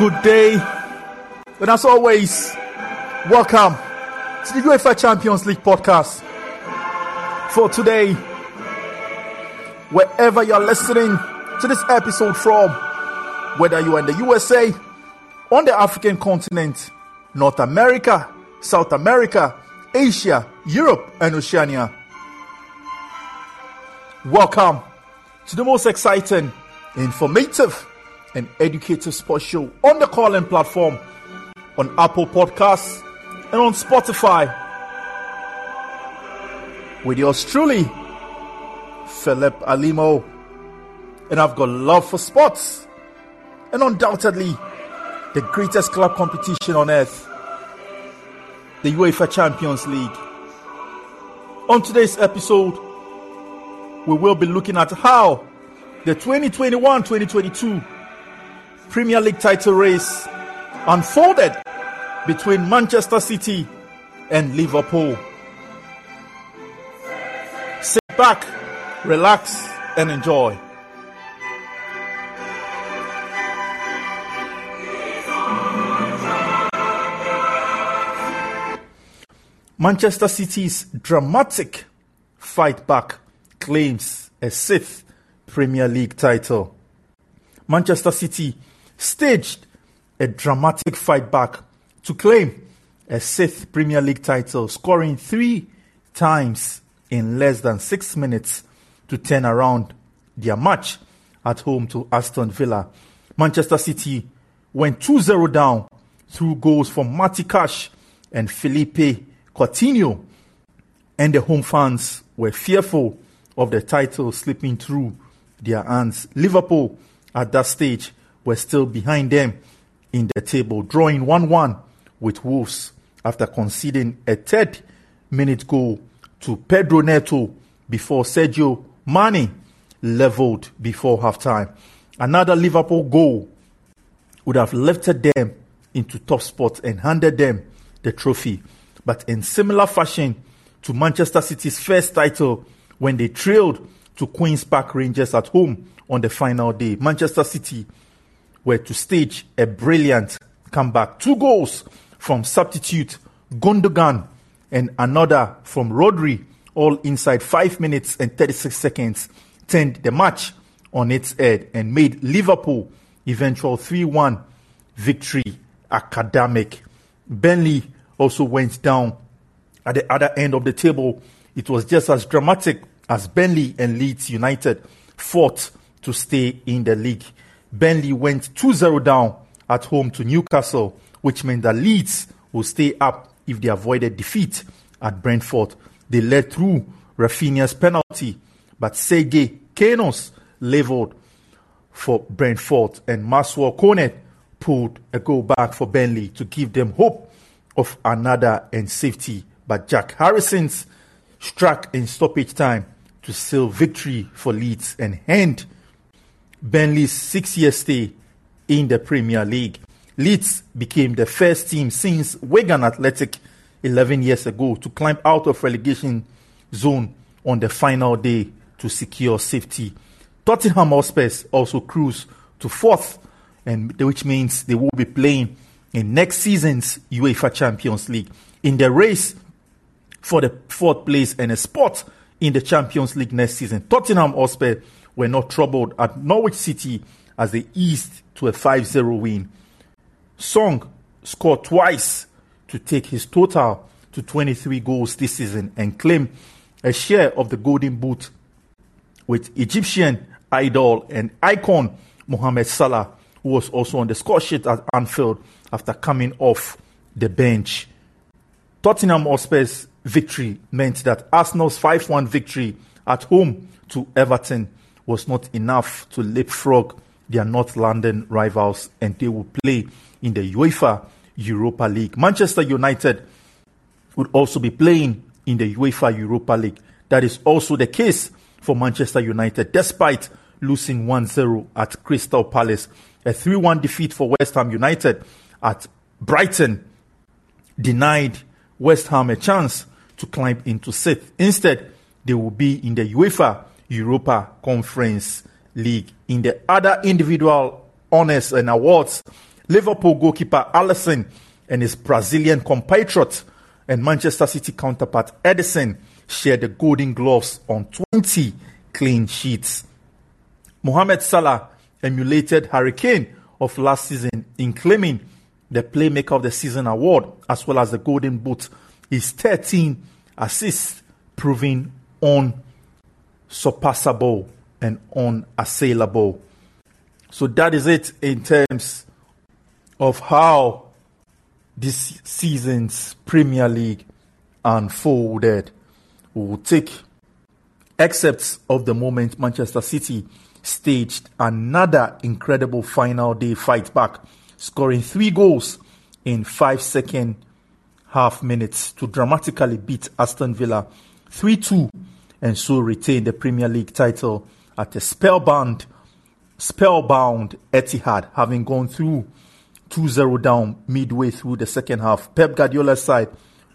good day. And as always, welcome to the UEFA Champions League podcast. For today, wherever you're listening to this episode from, whether you're in the USA, on the African continent, North America, South America, Asia, Europe, and Oceania. Welcome to the most exciting, informative, and educative sports show on the Callin platform, on Apple Podcasts, and on Spotify. With yours truly, Philip Alimo. And I've got love for sports, and undoubtedly, the greatest club competition on earth, the UEFA Champions League. On today's episode, we will be looking at how the 2021 2022 Premier League title race unfolded between Manchester City and Liverpool. Sit back, relax, and enjoy. Manchester City's dramatic fight back claims a sixth Premier League title. Manchester City staged a dramatic fight back to claim a sixth Premier League title, scoring three times in less than six minutes to turn around their match at home to Aston Villa. Manchester City went 2 0 down through goals from Matty Cash and Philippe Coutinho, and the home fans were fearful of the title slipping through their hands. Liverpool, at that stage, were still behind them in the table, drawing 1 1 with Wolves after conceding a third minute goal to Pedro Neto before Sadio Mane leveled before halftime. Another Liverpool goal would have lifted them into top spot and handed them the trophy. But in similar fashion to Manchester City's first title when they trailed to Queen's Park Rangers at home on the final day, Manchester City were to stage a brilliant comeback. Two goals from substitute Gundogan and another from Rodri, all inside 5 minutes and 36 seconds, turned the match on its head and made Liverpool eventual 3 1 victory academic. Burnley also went down at the other end of the table. It was just as dramatic as Burnley and Leeds United fought to stay in the league. Burnley went 2 0 down at home to Newcastle, which meant that Leeds will stay up if they avoided defeat at Brentford. They led through Rafinha's penalty, but Sergi Canos leveled for Brentford, and Maxwell Cornet pulled a goal back for Burnley to give them hope of another and safety. But Jack Harrison's struck in stoppage time to seal victory for Leeds and hand Burnley's six year stay in the Premier League. Leeds became the first team since Wigan Athletic 11 years ago to climb out of relegation zone on the final day to secure safety. Tottenham Hotspur also cruise to fourth, and which means they will be playing in next season's UEFA Champions League. In the race for the fourth place and a spot in the Champions League next season, Tottenham Hotspur were not troubled at Norwich City as they eased to a 5 0 win. Son scored twice to take his total to 23 goals this season and claim a share of the Golden Boot with Egyptian idol and icon Mohamed Salah, who was also on the score sheet at Anfield after coming off the bench. Tottenham Hotspur's victory meant that Arsenal's 5 1 victory at home to Everton was not enough to leapfrog their North London rivals and they will play in the UEFA Europa League. Manchester United would also be playing in the UEFA Europa League. That is also the case for Manchester United, despite losing 1 0 at Crystal Palace. A 3 1 defeat for West Ham United at Brighton denied West Ham a chance to climb into sixth. Instead, they will be in the UEFA Europa Conference League. In the other individual honors and awards, Liverpool goalkeeper Alisson and his Brazilian compatriot and Manchester City counterpart Ederson shared the Golden Gloves on 20 clean sheets. Mohamed Salah emulated Harry Kane of last season in claiming the Playmaker of the Season award as well as the Golden Boot. His 13 assists proving on surpassable and unassailable. So that is it in terms of how this season's Premier League unfolded. We will take excerpts of the moment Manchester City staged another incredible final day fight back, scoring three goals in five second half minutes to dramatically beat Aston Villa 3 2 and so retain the Premier League title at a spellbound, spellbound Etihad, having gone through 2-0 down midway through the second half. Pep Guardiola's side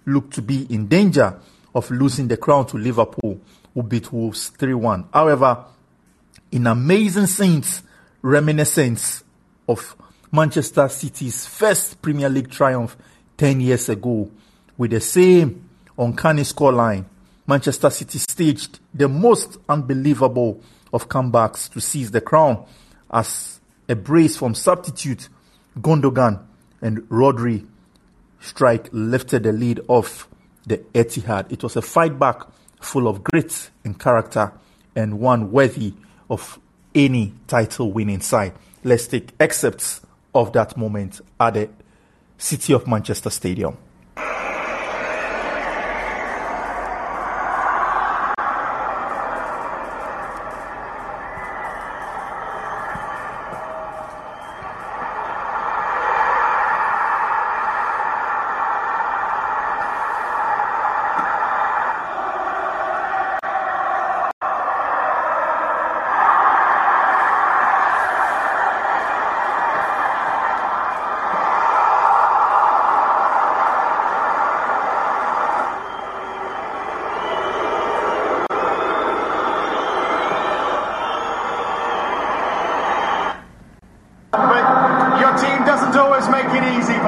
looked to be in danger of losing the crown to Liverpool, who beat Wolves 3-1. However, in amazing scenes, reminiscence of Manchester City's first Premier League triumph 10 years ago, with the same uncanny scoreline, Manchester City staged the most unbelievable of comebacks to seize the crown as a brace from substitute Gundogan and Rodri strike lifted the lead off the Etihad. It was a fight back full of grit and character and one worthy of any title winning side. Let's take excerpts of that moment at the City of Manchester Stadium.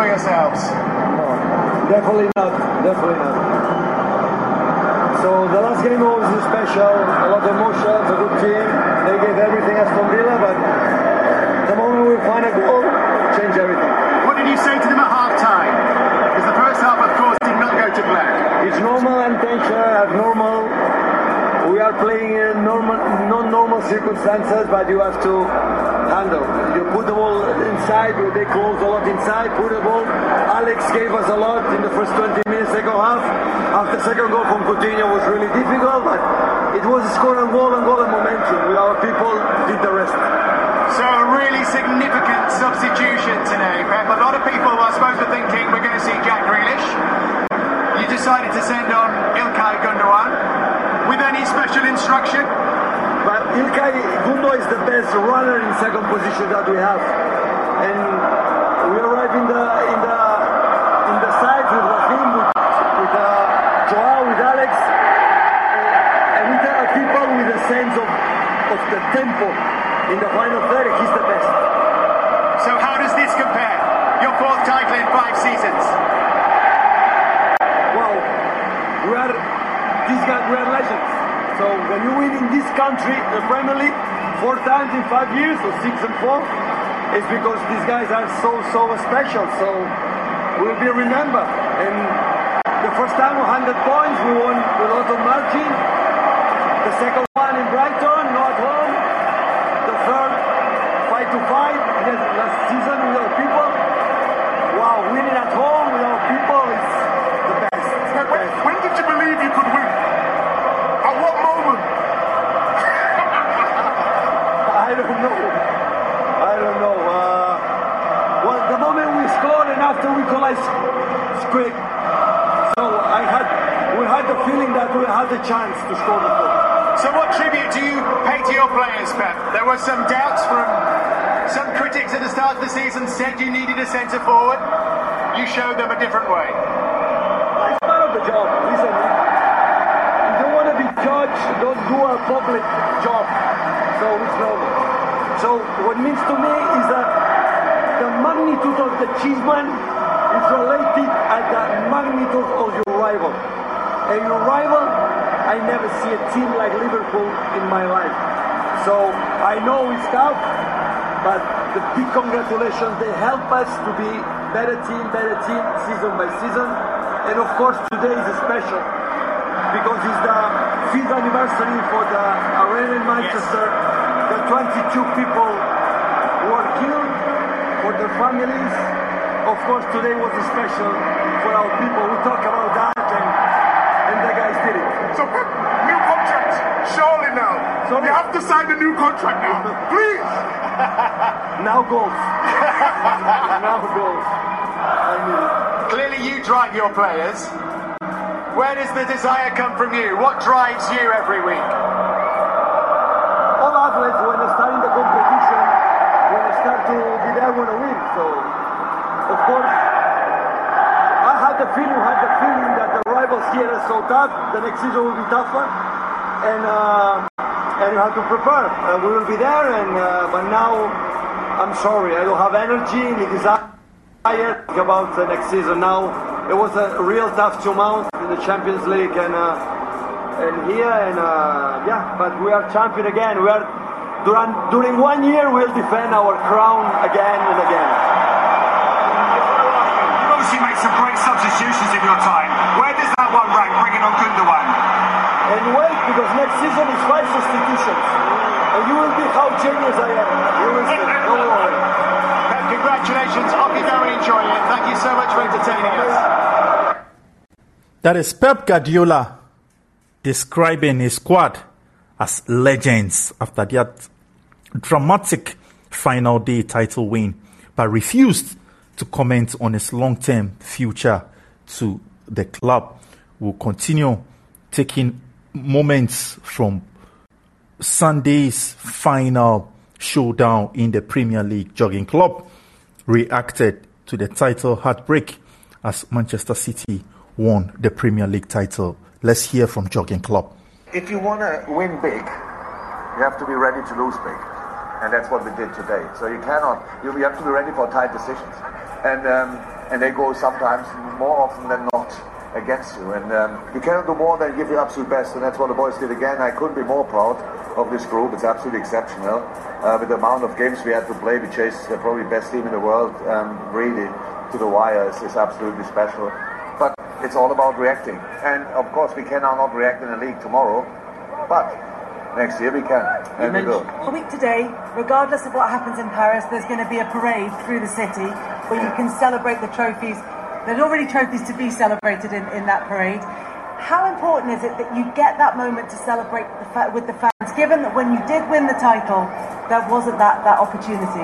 yourselves? No, definitely not. Definitely not. So the last game was special. A lot of emotions, a good team. They gave everything as Aston Villa, but the moment we find a goal, change everything. What did you say to them at half-time? Because the first half, of course, did not go to black. It's normal and tension abnormal. We are playing in normal, non-normal circumstances, but you have to handle. You put the ball inside, they close a lot inside, put the ball. Alex gave us a lot in the first 20 minutes, second half. After second goal from Coutinho was really difficult, but it was a score and goal and goal and momentum. With our people did the rest. So a really significant substitution today, Pep. A lot of people, I suppose, were thinking we're going to see Jack Grealish. You decided to send on Ilkay Gundogan with any special instruction? Ilkay Gundo is the best runner in second position that we have. And we arrive in the in the in the side with Raheem, with, with uh, Joao, with Alex, and with uh, people with a sense of, of the tempo in the final third. He's the best. So how does this compare? Your fourth title in five seasons. Wow, we are these guys. We are legends. So when you win in this country, the Premier League, four times in five years, or six and four, it's because these guys are so, so special. So we'll be remembered. And the first time, 100 points, we won with a lot of margin. The second season said you needed a centre forward. You showed them a different way. Well, it's part of the job, isn't it? You don't want to be judged, don't do a public job. So it's normal. So what means to me is that the magnitude of the achievement is related at the magnitude of your rival. And your rival, I never see a team like Liverpool in my life. So I know it's tough, but the big congratulations. They help us to be better team, better team, season by season. And of course, today is special because it's the fifth anniversary for the arena in Manchester. The 22 people who were killed, for their families. Of course, today was special for our people. We talk about that, and, and the guys did it. So, new contract, surely now. So you have to sign a new contract now, please. Now goals. now goals. I mean, Clearly, you drive your players. Where does the desire come from you? What drives you every week? all athletes, when they start in the competition, when they start to be there, want to win. So, of course, I had the feeling, had the feeling that the rivals here are so tough. The next season will be tougher, and uh, and you have to prepare. Uh, we will be there, and uh, but now I'm sorry, I don't have energy the desire about the next season. Now it was a real tough two months in the Champions League, and. Uh, and here and uh, yeah, but we are champion again. We are during during one year we'll defend our crown again and again. You've obviously made some great substitutions in your time. Where does that one rank, bringing on Gundogan? And wait, because next season is five substitutions, and you will be how genius I am. You will see. Don't worry. Pep, congratulations. I'll be very enjoying it. Thank you so much for entertaining us. That is Pep Guardiola describing his squad as legends after that dramatic final day title win, but refused to comment on his long term future to the club. Will continue taking moments from Sunday's final showdown in the Premier League. Jurgen Klopp reacted to the title heartbreak as Manchester City won the Premier League title. Let's hear from Jurgen Klopp. If you want to win big, you have to be ready to lose big. And that's what we did today. So you cannot, you have to be ready for tight decisions. And, um, and they go sometimes more often than not against you. And um, you cannot do more than give your absolute best. And that's what the boys did again. I couldn't be more proud of this group. It's absolutely exceptional. Uh, with the amount of games we had to play, we chased the probably best team in the world, um, really, to the wire. It's, it's absolutely special. But it's all about reacting. And of course, we can now not react in the league tomorrow, but next year we can. And we will. A week today, regardless of what happens in Paris, there's going to be a parade through the city where you can celebrate the trophies. There's already trophies to be celebrated in, in that parade. How important is it that you get that moment to celebrate the fa- with the fans, given that when you did win the title, there wasn't that, that opportunity?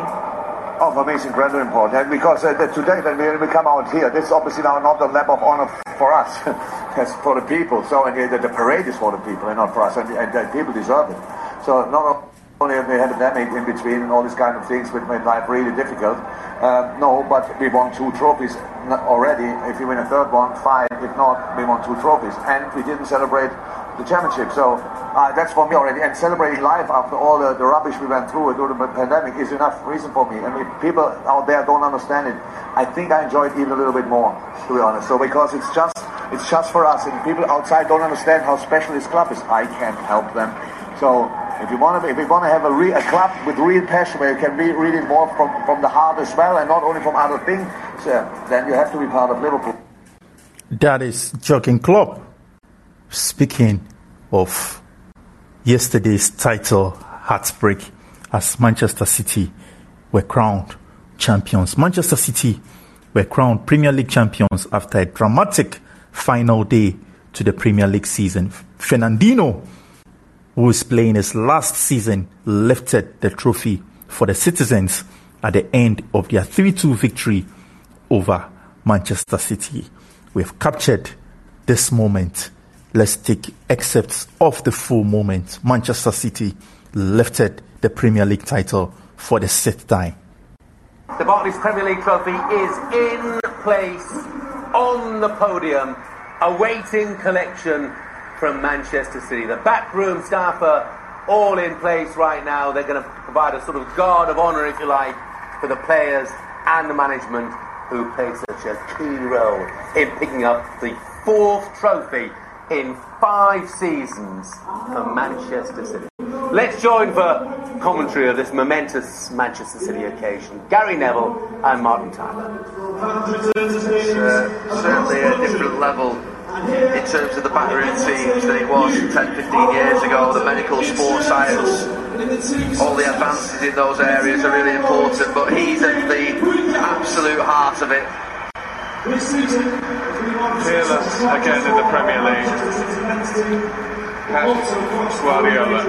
Oh, for me, it's incredibly important. Because uh, that today, when we, we come out here, this is obviously now not a lap of honor for us, it's for the people. So, and the, the parade is for the people and not for us, and, and the people deserve it. So, not only we had a pandemic in between and all these kind of things, which made life really difficult. Uh, no, but we won two trophies already. If we win a third one, fine. If not, we won two trophies, and we didn't celebrate the championship. So uh, that's for me already. And celebrating life after all the, the rubbish we went through during the pandemic is enough reason for me. I mean, people out there don't understand it, I think I enjoy it even a little bit more, to be honest. So because it's just it's just for us, and people outside don't understand how special this club is. I can't help them. So if you want to, if you want to have a, re, a club with real passion where you can be really involved from, from the heart as well, and not only from other things, then you have to be part of Liverpool. That is Jurgen Klopp. Speaking of yesterday's title heartbreak as Manchester City were crowned champions. Manchester City were crowned Premier League champions after a dramatic final day to the Premier League season. Fernandinho, who is playing his last season, lifted the trophy for the citizens at the end of their 3 2 victory over Manchester City. We have captured this moment. Let's take excerpts of the full moment. Manchester City lifted the Premier League title for the sixth time. The Barclays Premier League trophy is in place on the podium, awaiting collection from Manchester City. The backroom staff are all in place right now. They're going to provide a sort of guard of honour, if you like, for the players and the management who played such a key role in picking up the fourth trophy in five seasons for Manchester City. Let's join for commentary of this momentous Manchester City occasion. Gary Neville and Martin Tyler. It's certainly a different level in terms of the backroom teams than it was 10, 15 years ago. The medical sports science, all the advances in those areas are really important, but he's at the absolute heart of it. Fearless again in the Premier League. Pep Guardiola.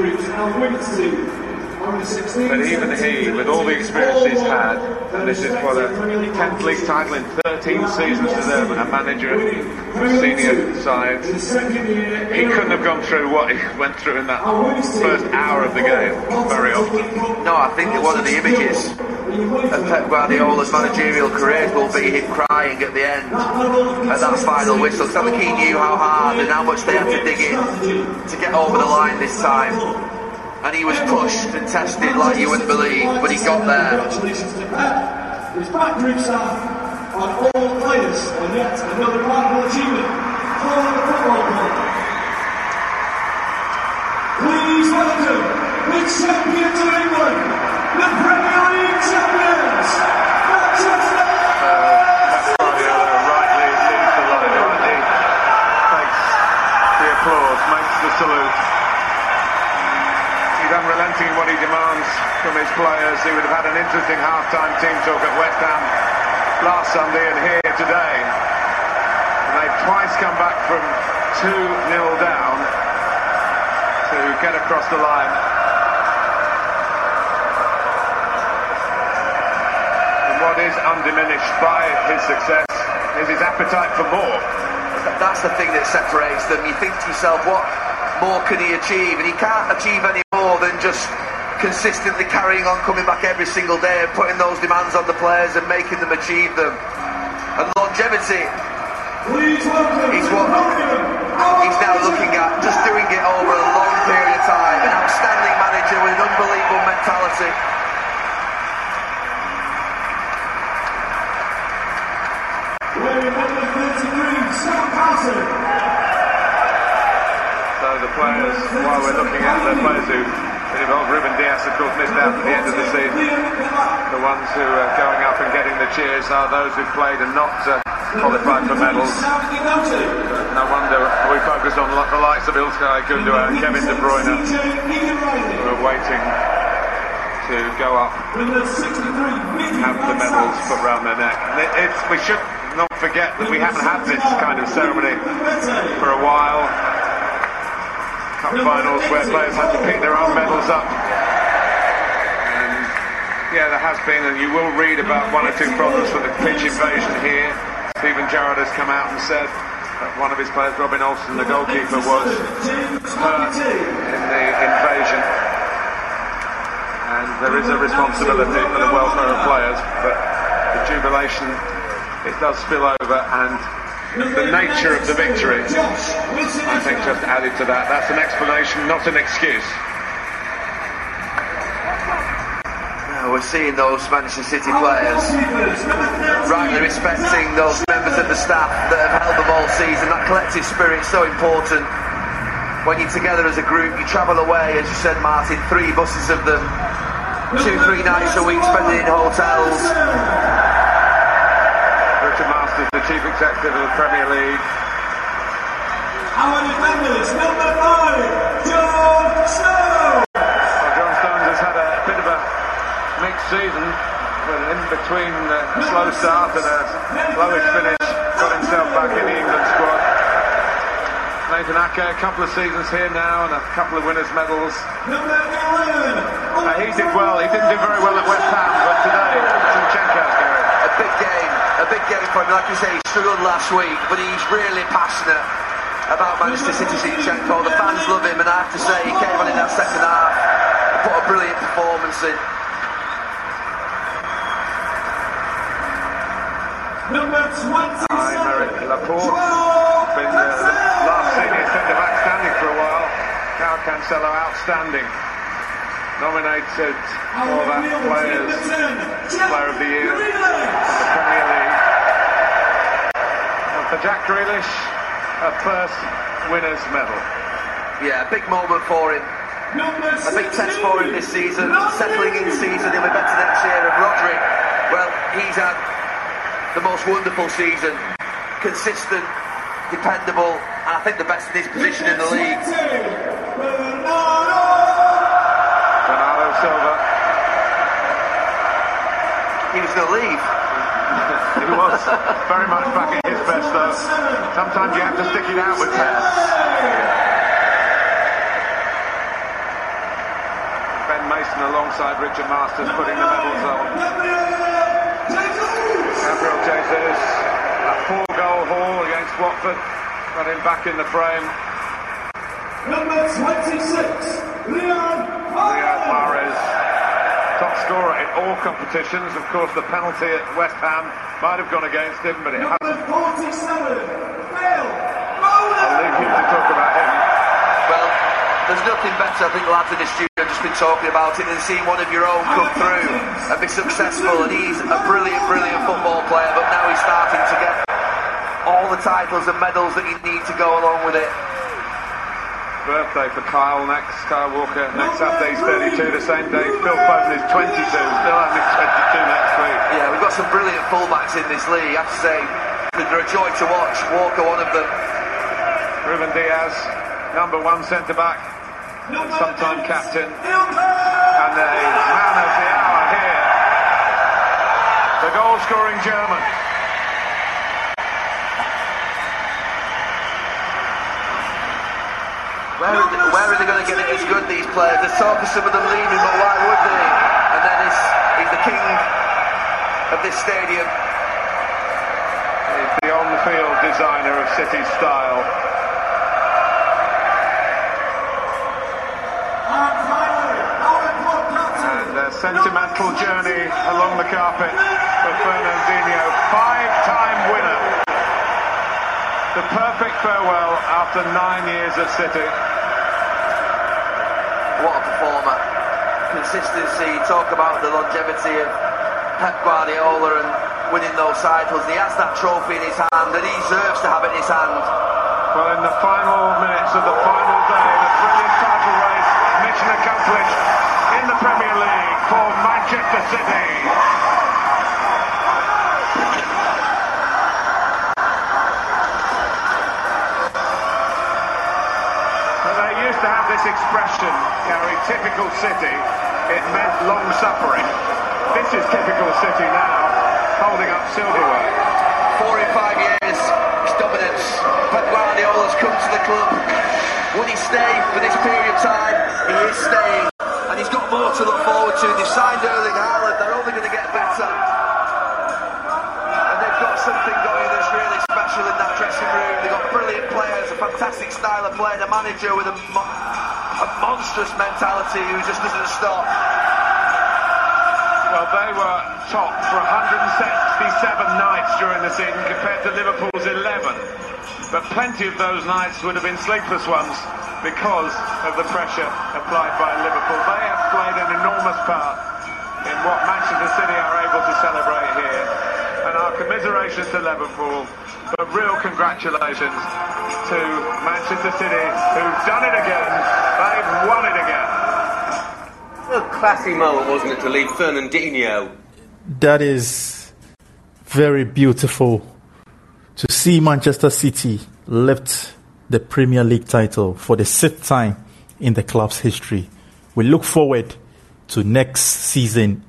But even he, with all the experience he's had, and this is for the 10th league title in 13 seasons as a, a manager of senior sides, he couldn't have gone through what he went through in that first hour of the game very often. No, I think that one of the images of Pep Guardiola's managerial career will be him crying at the end at that final whistle. Because I think he knew how hard and how much they had to dig in to get over the line this time. And he was pushed and tested like you wouldn't believe, but he got there. Congratulations to Pep, His back group staff on all players and yet another remarkable achievement for the football club. Please welcome the champions of England, the Premier League champions, Manchester Guardiola rightly leads the line, rightly takes the applause, makes the salute. Unrelenting in what he demands from his players. He would have had an interesting half-time team talk at West Ham last Sunday and here today. And they've twice come back from 2-0 down to get across the line. And what is undiminished by his success is his appetite for more. That's the thing that separates them. You think to yourself, what more can he achieve? And he can't achieve any just consistently carrying on, coming back every single day and putting those demands on the players and making them achieve them. And longevity Please welcome is what he's now looking at, just doing it over a long period of time. An outstanding manager with an unbelievable mentality. wearing number 33, Sam Carson. So the players, while we're looking at the players who involved, Ruben Dias of course missed out at the end of the season. The ones who are going up and getting the cheers are those who've played and not uh, qualified for medals. No wonder we focus on the likes of Ilkay Gundogan and Kevin De Bruyne who are waiting to go up and have the medals put round their neck. It, we should not forget that we haven't had this kind of ceremony for a while. Cup finals where players had to pick their own medals up. And yeah, there has been, and you will read about one or two problems with the pitch invasion here. Steven Gerrard has come out and said that one of his players, Robin Olsen, the goalkeeper, was hurt in the invasion. And there is a responsibility for the welfare of players, but the jubilation, it does spill over and the nature of the victory, I think, just added to that. That's an explanation, not an excuse. We're seeing those Manchester City players rightly respecting those members of the staff that have held them all season. That collective spirit is so important. When you're together as a group, you travel away, as you said, Martin, three buses of them, two, three nights a week spending in hotels. Richard Masters, the chief executive of the Premier League. Our defenders, number five, John Snow. Well, John Stones has had a bit of a mixed season, but in between a slow start and a lowish finish, got himself back in the England squad. Nathan Ake, a couple of seasons here now and a couple of winners' medals. Number 11, Uh, he did well. He didn't do very well at West Ham, but today. A big game, a big game for him. Like you say, he struggled last week, but he's really passionate about Manchester City Zinchenko. The fans love him, and I have to say, he came on in that second half, put a brilliant performance in. number 27, Aymeric Laporte, been uh, the last senior centre back standing for a while. Now Cancelo outstanding. nominated for that Players Player of the Year in the Premier League. And for Jack Grealish, a first winner's medal. Yeah, a big moment for him. A big test for him this season. Settling in season, he'll be better next year. And Roderick, well, he's had the most wonderful season. Consistent, dependable, and I think the best in his position in the league. Bernardo Silva. He was going to leave. He was very much back at his best though. Sometimes you have to stick it out with players. Ben Mason alongside Richard Masters putting the medals on. Gabriel Jesus, a four-goal haul against Watford, got him back in the frame. Number 26, Leon top scorer in all competitions. Of course, the penalty at West Ham might have gone against him, but it hasn't. Number 47, Phil I'll leave you to talk about him. Well, there's nothing better, I think lads in the studio have just been talking about it, and seeing one of your own come through and be successful. And he's a brilliant, brilliant football player, but now he's starting to get all the titles and medals that you need to go along with it. Birthday for Kyle next, Kyle Walker next Saturday, he's 32, the same day Phil Foden is 22, still only 22 next week. Yeah, we've got some brilliant fullbacks in this league. I have to say, they're a joy to watch. Walker, one of them. Ruben Dias, number one centre back, and sometime captain. And the man of the hour here, the goal scoring German. Where are, they, where are they going to get it as good, these players? There's talk of some of them leaving, but why would they? And then he's, he's the king of this stadium. He's the on-field designer of City style. And a sentimental journey along the carpet for Fernandinho, five-time winner. The perfect farewell after nine years at City. What a performer. Consistency, talk about the longevity of Pep Guardiola and winning those titles. He has that trophy in his hand and he deserves to have it in his hand. Well, in the final minutes of the final day, the brilliant title race, mission accomplished in the Premier League for Manchester City. They used to have this expression, Gary, typical City. It meant long suffering. This is typical City now, holding up silverware. Four in five years, his dominance. Pep Guardiola's come to the club. Would he stay for this period of time? He is staying. And he's got more to look forward to. They've signed Erling Haaland. They're only going to get better. And they've got something going that's really special in that dressing room. They've got brilliant players, a fantastic style of play, and a manager with a, a monstrous mentality who just doesn't stop. Well, they were top for 167 nights during the season compared to Liverpool's 11. But plenty of those nights would have been sleepless ones because of the pressure applied by Liverpool. They have played an enormous part in what Manchester City are able to celebrate here. And our commiserations to Liverpool, but real congratulations to Manchester City, who've done it again. Won it again. A classy moment, wasn't it, to leave Fernandinho? That is very beautiful to see Manchester City lift the Premier League title for the sixth time in the club's history. We look forward to next season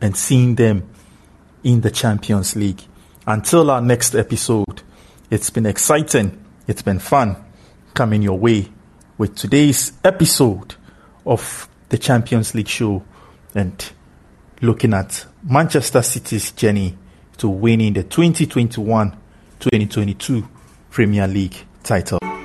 and seeing them in the Champions League. Until our next episode, it's been exciting, it's been fun coming your way with today's episode of the Champions League show and looking at Manchester City's journey to winning the 2021 2022 Premier League title.